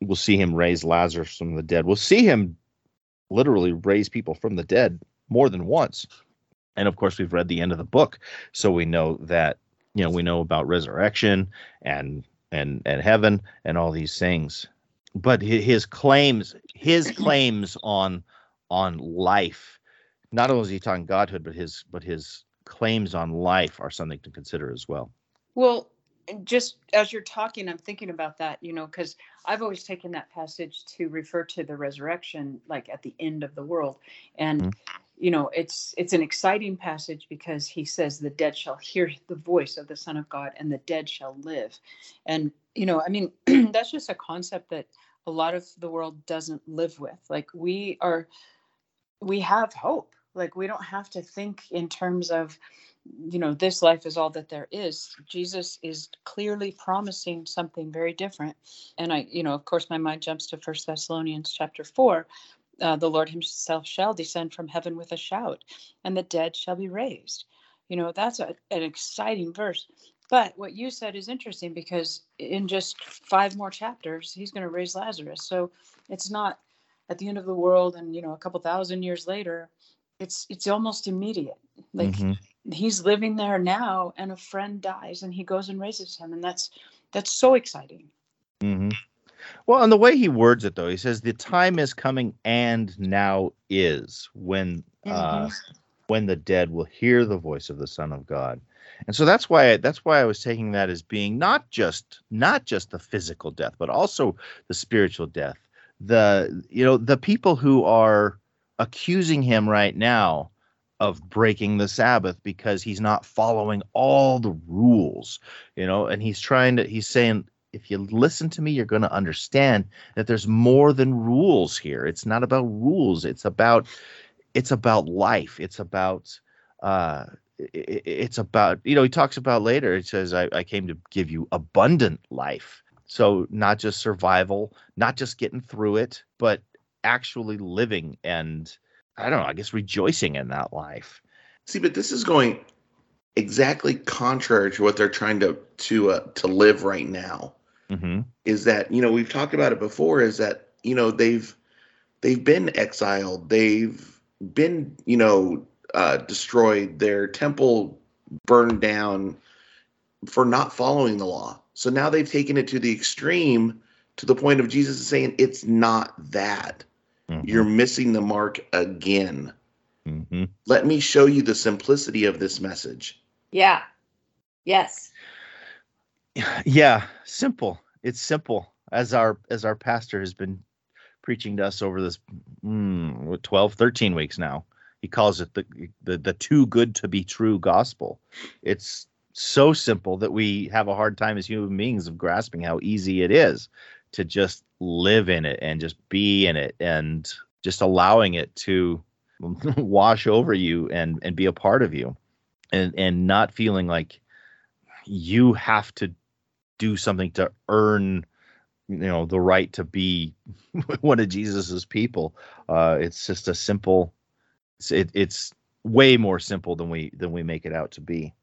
we'll see him raise Lazarus from the dead. We'll see him literally raise people from the dead more than once. And of course, we've read the end of the book, so we know that you know we know about resurrection and and and heaven and all these things but his claims his claims on on life not only is he talking godhood but his but his claims on life are something to consider as well Well, just as you're talking, I'm thinking about that, you know, because I've always taken that passage to refer to the resurrection, like at the end of the world. And, Mhm. You know, it's it's an exciting passage because he says the dead shall hear the voice of the Son of God and the dead shall live. And, you know, I mean, that's just a concept that a lot of the world doesn't live with. Like we are we have hope. Like we don't have to think in terms of you know this life is all that there is jesus is clearly promising something very different and i you know of course my mind jumps to first thessalonians chapter 4 uh, the lord himself shall descend from heaven with a shout and the dead shall be raised. You know that's a, an exciting verse. But what you said is interesting because in just five more chapters he's going to raise lazarus. So it's not at the end of the world and you know a couple thousand years later it's it's almost immediate. Like Mhm. he's living there now and a friend dies and he goes and raises him and that's that's so exciting. Hmm Well, and the way he words it, though, he says, "The time is coming, and now is when uh, when the dead will hear the voice of the Son of God." And so that's why I, that's why I was taking that as being not just not just the physical death, but also the spiritual death. The you know the people who are accusing him right now of breaking the Sabbath because he's not following all the rules, you know, and he's trying to he's saying if you listen to me, you're going to understand that there's more than rules here. It's not about rules. It's about it's about life. It's about uh i- i- it's about you know he talks about later it says I, I came to give you abundant life so not just survival not just getting through it but actually living and i don't know i guess rejoicing in that life See, but this is going exactly contrary to what they're trying to to uh, to live right now. Mm-hmm. Is that you know we've talked about it before? Is that you know they've they've been exiled, they've been you know uh, destroyed, their temple burned down for not following the law. So now they've taken it to the extreme to the point of Jesus saying it's not that. You're missing the mark again. hmm Let me show you the simplicity of this message. Yeah. Yes. yeah simple. It's simple as our as our pastor has been preaching to us over this mm, 12 13 weeks now. He calls it the, the the too good to be true gospel. It's so simple that we have a hard time as human beings of grasping how easy it is to just live in it and just be in it and just allowing it to wash over you and and be a part of you. And and not feeling like you have to do something to earn you know the right to be one of jesus's people. Uh it's just a simple it's it, it's way more simple than we than we make it out to be.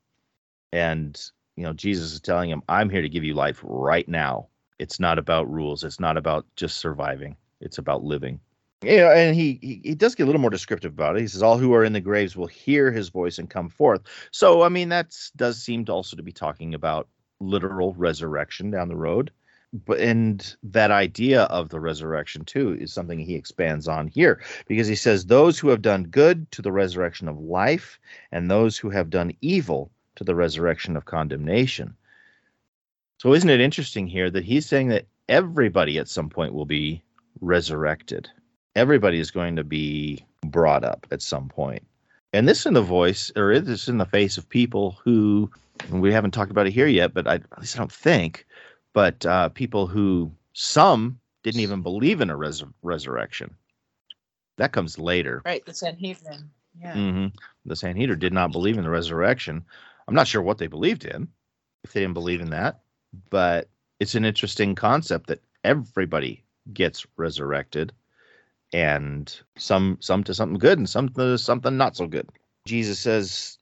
And you know jesus is telling him i'm here to give you life right now. It's not about rules. It's not about just surviving. It's about living. Yeah and he, he he does get a little more descriptive about it. He says all who are in the graves will hear his voice and come forth. So i mean that does seem to also to be talking about literal resurrection down the road. But and that idea of the resurrection too is something he expands on here because he says those who have done good to the resurrection of life and those who have done evil to the resurrection of condemnation. So isn't it interesting here that he's saying that everybody at some point will be resurrected. Everybody is going to be brought up at some point and this in the voice or this in the face of people who and we haven't talked about it here yet but I, at least i don't think but uh, people who some didn't even believe in a res- resurrection. That comes later. right the sanhedrin yeah hmm The Sanhedrin did not believe in the resurrection. I'm not sure what they believed in, if they didn't believe in that, but it's an interesting concept that everybody gets resurrected, and some some to something good and some to something not so good. Jesus says,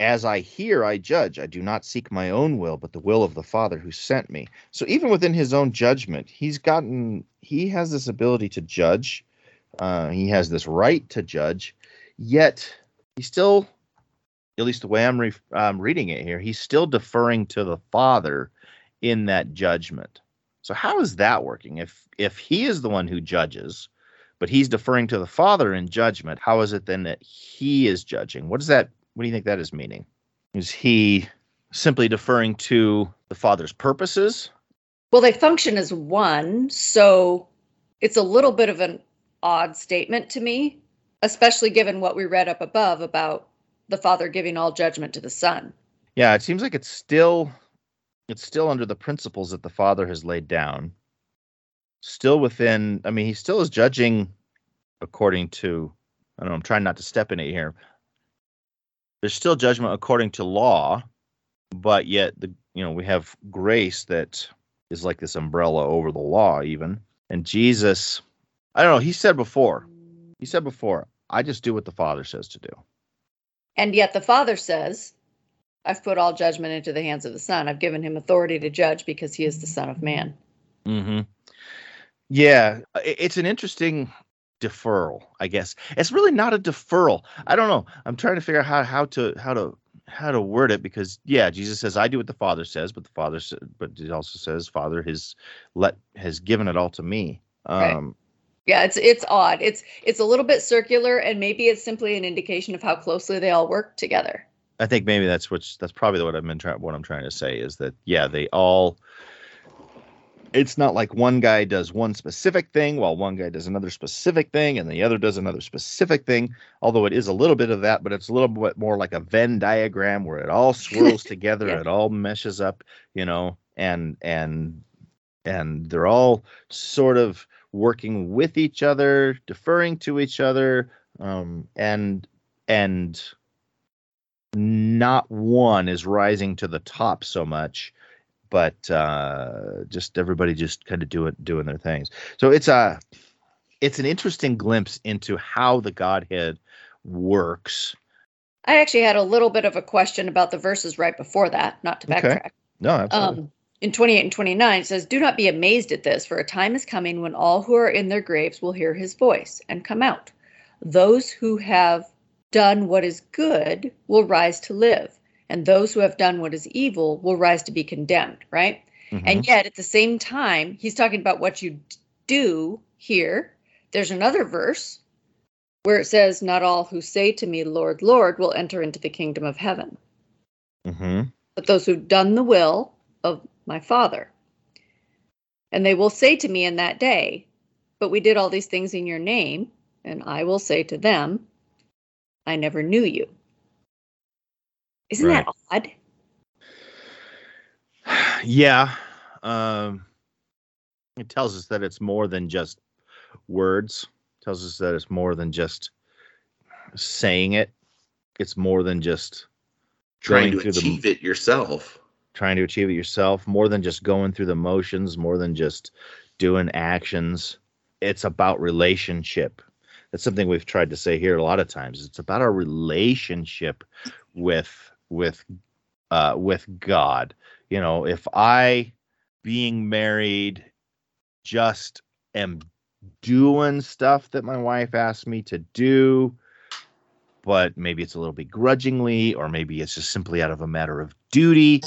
"As I hear, I judge. I do not seek my own will, but the will of the Father who sent me." So even within his own judgment, he's gotten he has this ability to judge. Uh, he has this right to judge, yet he's still, at least the way I'm re- um, reading it here, he's still deferring to the Father in that judgment. So how is that working? If if he is the one who judges, but he's deferring to the Father in judgment, how is it then that he is judging? What does that what do you think that is meaning? Is he simply deferring to the Father's purposes? Well, they function as one, so it's a little bit of an odd statement to me, especially given what we read up above about the Father giving all judgment to the Son. Yeah, it seems like it's still it's still under the principles that the Father has laid down. Still within, I mean, he still is judging according to I don't know, I'm trying not to step in it here. There's still judgment according to law, but yet the you know, we have grace that is like this umbrella over the law even. And Jesus, I don't know, he said before. He said before, I just do what the Father says to do. And yet the Father says, I've put all judgment into the hands of the Son. I've given him authority to judge because he is the Son of Man. Mm-hmm. Yeah, it's an interesting deferral, I guess. It's really not a deferral. I don't know. I'm trying to figure out how how to how to how to word it because yeah, Jesus says I do what the Father says, but the Father but he also says Father has let has given it all to me. Um, right. Yeah, it's it's odd. It's it's a little bit circular, and maybe it's simply an indication of how closely they all work together. I think maybe that's what's that's probably what I've been trying. What I'm trying to say is that yeah, they all. It's not like one guy does one specific thing while one guy does another specific thing and the other does another specific thing. Although it is a little bit of that, but it's a little bit more like a Venn diagram where it all swirls together, yeah. it all meshes up, you know, and and and they're all sort of working with each other, deferring to each other, um, and and not one is rising to the top so much, but uh, just everybody just kind of doing doing their things. So it's a it's an interesting glimpse into how the Godhead works. I actually had a little bit of a question about the verses right before that, not to backtrack. Okay. No, absolutely. Um, in 28 and 29 it says do not be amazed at this for a time is coming when all who are in their graves will hear his voice and come out those who have done what is good will rise to live and those who have done what is evil will rise to be condemned right mm-hmm. and yet at the same time he's talking about what you do here there's another verse where it says not all who say to me lord lord will enter into the kingdom of heaven mm-hmm. but those who've done the will of my Father. And they will say to me in that day, But we did all these things in your name. And I will say to them, I never knew you. Isn't right. that odd? Yeah. Um, it tells us that it's more than just words. It tells us that it's more than just saying it. It's more than just trying to achieve the, it yourself trying to achieve it yourself, more than just going through the motions, more than just doing actions. It's about relationship. That's something we've tried to say here a lot of times. It's about our relationship with with uh, with God. You know, if I being married just am doing stuff that my wife asked me to do, but maybe it's a little begrudgingly, or maybe it's just simply out of a matter of duty,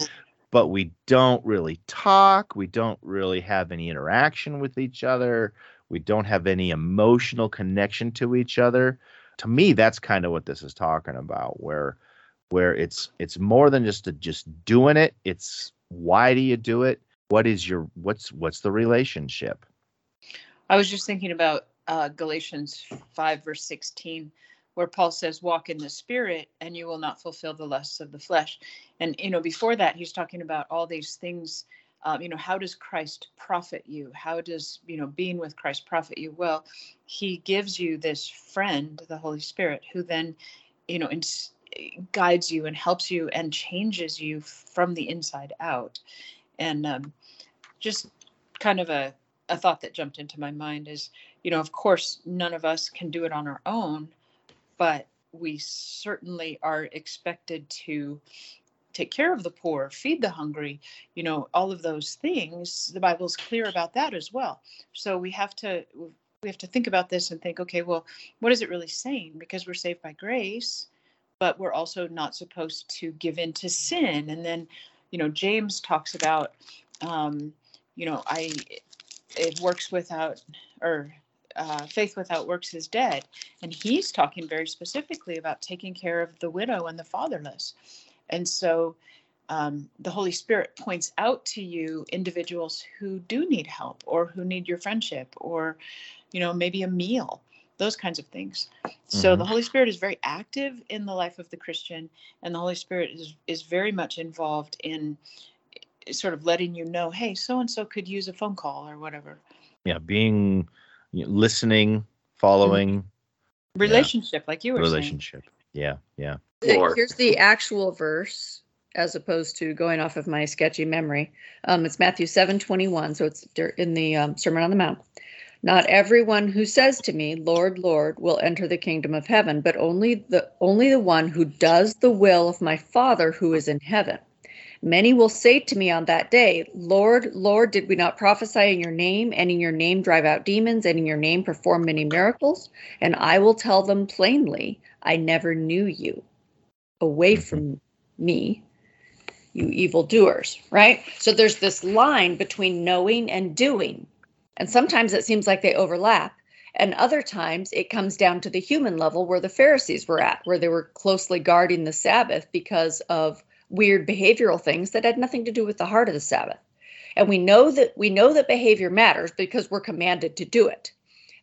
but we don't really talk. We don't really have any interaction with each other. We don't have any emotional connection to each other. To me, that's kind of what this is talking about, where where it's it's more than just a, just doing it. It's why do you do it? What is your what's what's the relationship? I was just thinking about uh, Galatians five verse sixteen where Paul says, walk in the spirit and you will not fulfill the lusts of the flesh. And, you know, before that, he's talking about all these things. Um, you know, how does Christ profit you? How does, you know, being with Christ profit you? Well, he gives you this friend, the Holy Spirit, who then, you know, ins- guides you and helps you and changes you from the inside out. And um, just kind of a, a thought that jumped into my mind is, you know, of course, none of us can do it on our own but we certainly are expected to take care of the poor, feed the hungry, you know, all of those things. The Bible's clear about that as well. So we have to we have to think about this and think, okay, well, what is it really saying? Because we're saved by grace, but we're also not supposed to give in to sin. And then, you know, James talks about um, you know, I it works without or uh, faith without works is dead. And he's talking very specifically about taking care of the widow and the fatherless. And so um, the Holy Spirit points out to you individuals who do need help or who need your friendship or, you know, maybe a meal, those kinds of things. So Mhm. the Holy Spirit is very active in the life of the Christian, and the Holy Spirit is, is very much involved in eh, sort of letting you know, hey, so and so could use a phone call or whatever. Yeah, being you know, listening, following Relationship, like you were saying. relationship. Yeah, yeah. Or- Here's the actual verse as opposed to going off of my sketchy memory. Um, it's Matthew 7 21. So it's in the um, Sermon on the Mount. Not everyone who says to me, Lord, Lord, will enter the kingdom of heaven, but only the only the one who does the will of my Father who is in heaven. Many will say to me on that day, Lord, Lord, did we not prophesy in your name, and in your name drive out demons, and in your name perform many miracles? And I will tell them plainly, I never knew you. Away mm-hmm. from me, you evildoers, right? So there's this line between knowing and doing. And sometimes it seems like they overlap. And other times it comes down to the human level where the Pharisees were at, where they were closely guarding the Sabbath because of weird behavioral things that had nothing to do with the heart of the Sabbath. And we know that we know that behavior matters because we're commanded to do it.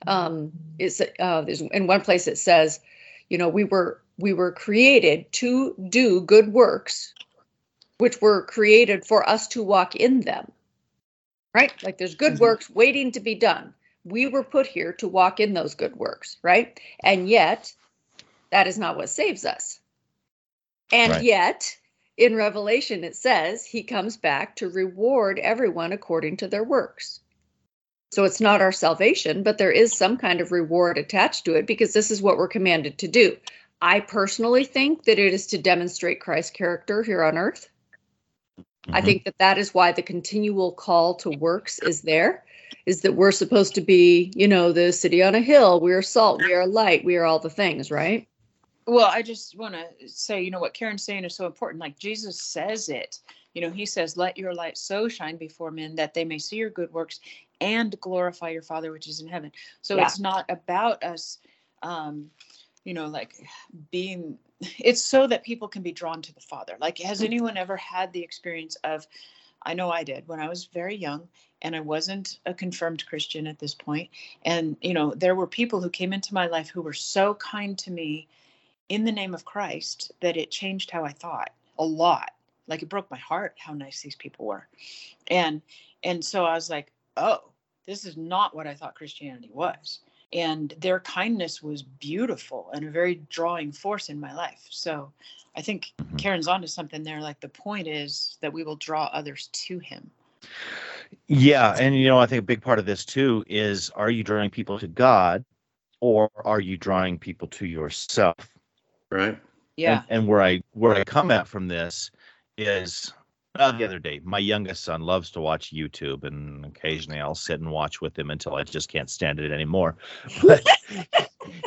Um, it's uh, in one place it says, you know, we were we were created to do good works, which were created for us to walk in them. Right? Like there's good Mhm. works waiting to be done. We were put here to walk in those good works, right? And yet, that is not what saves us. And Right. yet, in Revelation, it says he comes back to reward everyone according to their works. So it's not our salvation, but there is some kind of reward attached to it because this is what we're commanded to do. I personally think that it is to demonstrate Christ's character here on earth. I Mhm. think that that is why the continual call to works is there, is that we're supposed to be, you know, the city on a hill. We are salt, we are light, we are all the things, right? Well, I just want to say, you know, what Karen's saying is so important. Like Jesus says it. You know, he says, Let your light so shine before men that they may see your good works and glorify your Father which is in heaven. So Yeah. it's not about us, um, you know, like being, it's so that people can be drawn to the Father. Like, has mm. anyone ever had the experience of, I know I did when I was very young and I wasn't a confirmed Christian at this point. And, you know, there were people who came into my life who were so kind to me in the name of Christ that it changed how I thought a lot. Like it broke my heart how nice these people were. And and so I was like, "Oh, this is not what I thought Christianity was." And their kindness was beautiful and a very drawing force in my life. So I think Mhm. Karen's onto something there. Like the point is that we will draw others to him. Yeah, and you know, I think a big part of this too is are you drawing people to God or are you drawing people to yourself? right? Yeah. And, and where I where I come at from this is uh, the other day, my youngest son loves to watch YouTube, and occasionally I'll sit and watch with him until I just can't stand it anymore. But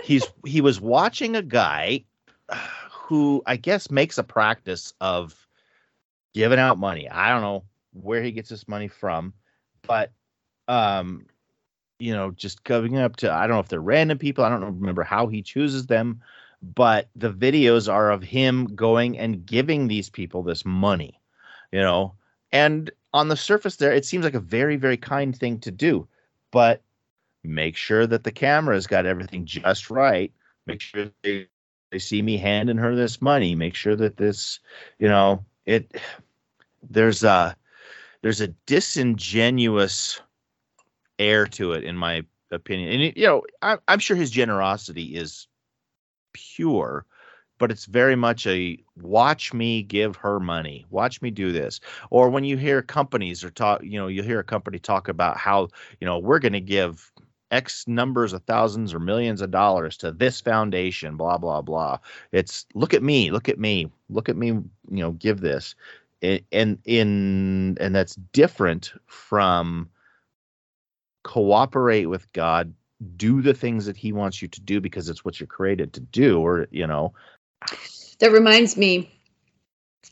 he's he was watching a guy who I guess makes a practice of giving out money. I don't know where he gets this money from, but um, you know, just going up to I don't know if they're random people. I don't remember how he chooses them, but the videos are of him going and giving these people this money, you know. And on the surface there, it seems like a very, very kind thing to do, but make sure that the camera's got everything just right. Make sure they, they see me handing her this money. Make sure that this, you know, it there's a there's a disingenuous air to it, in my opinion. And you know, I, I'm sure his generosity is pure, but it's very much a watch me give her money, watch me do this. Or when you hear companies or talk, you know, you hear a company talk about how you know we're going to give X numbers of thousands or millions of dollars to this foundation, blah blah blah. It's look at me, look at me, look at me, you know, give this. And in and that's different from cooperate with God, do the things that he wants you to do because it's what you're created to do or you know, That reminds me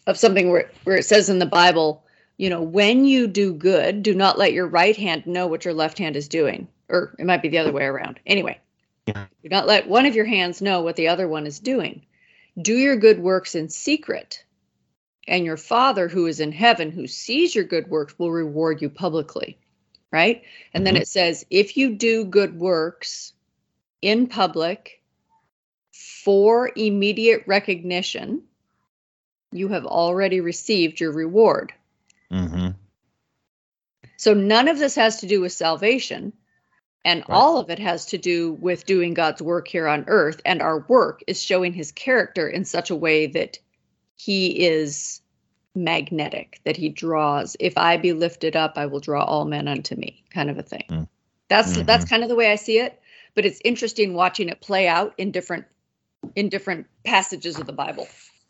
of something where, where it says in the Bible, you know, when you do good, do not let your right hand know what your left hand is doing. Or it might be the other way around. Anyway, Yeah. do not let one of your hands know what the other one is doing. Do your good works in secret, and your Father who is in heaven, who sees your good works, will reward you publicly. Right? And then Mhm. it says, if you do good works in public for immediate recognition, you have already received your reward. Mm-hmm. So none of this has to do with salvation. And Right. all of it has to do with doing God's work here on earth. And our work is showing his character in such a way that he is magnetic, that he draws. If I be lifted up, I will draw all men unto me, kind of a thing. Mm. That's that's kind of the way I see it. But it's interesting watching it play out in different in different passages of the Bible.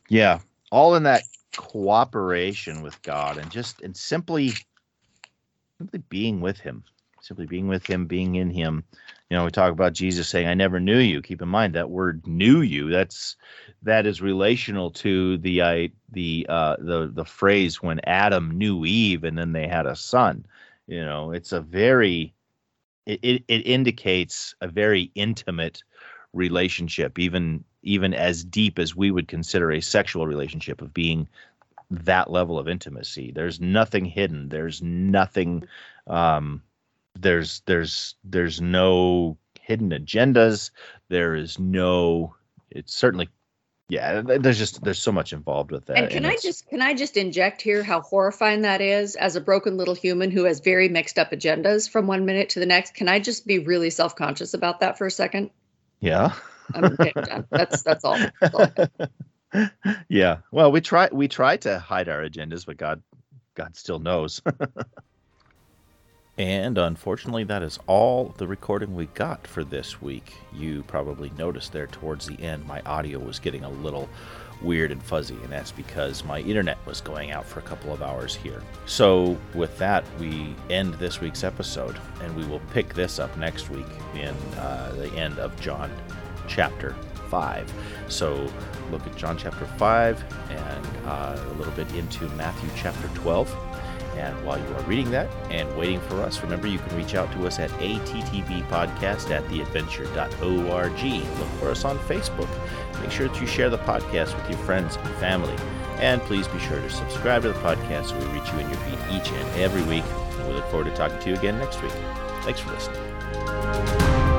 Yeah, all in that cooperation with God and just and simply simply being with him. Simply being with him, being in him. You know, we talk about Jesus saying, I never knew you. Keep in mind that word knew you, that's that is relational to the I the uh the the phrase when Adam knew Eve and then they had a son. You know, it's a very it, it, it indicates a very intimate relationship even even as deep as we would consider a sexual relationship of being that level of intimacy there's nothing hidden there's nothing um there's there's there's no hidden agendas there is no it's certainly yeah there's just there's so much involved with that and can I just can I just inject here how horrifying that is as a broken little human who has very mixed up agendas from one minute to the next? Can I just be really self-conscious about that for a second? Yeah. That's that's all. That's all yeah. Well we try we try to hide our agendas but god god still knows. And unfortunately that is all the recording we got for this week. You probably noticed there towards the end my audio was getting a little weird and fuzzy and that's because my internet was going out for a couple of hours here so with that we end this week's episode and we will pick this up next week in uh, the end of john chapter 5 so look at John chapter 5 and uh, a little bit into Matthew chapter 12. And while you are reading that and waiting for us, remember you can reach out to us at attbpodcast at theadventure.org. Look for us on Facebook. Make sure that you share the podcast with your friends and family. And please be sure to subscribe to the podcast so we reach you in your feed each and every week. We look forward to talking to you again next week. Thanks for listening.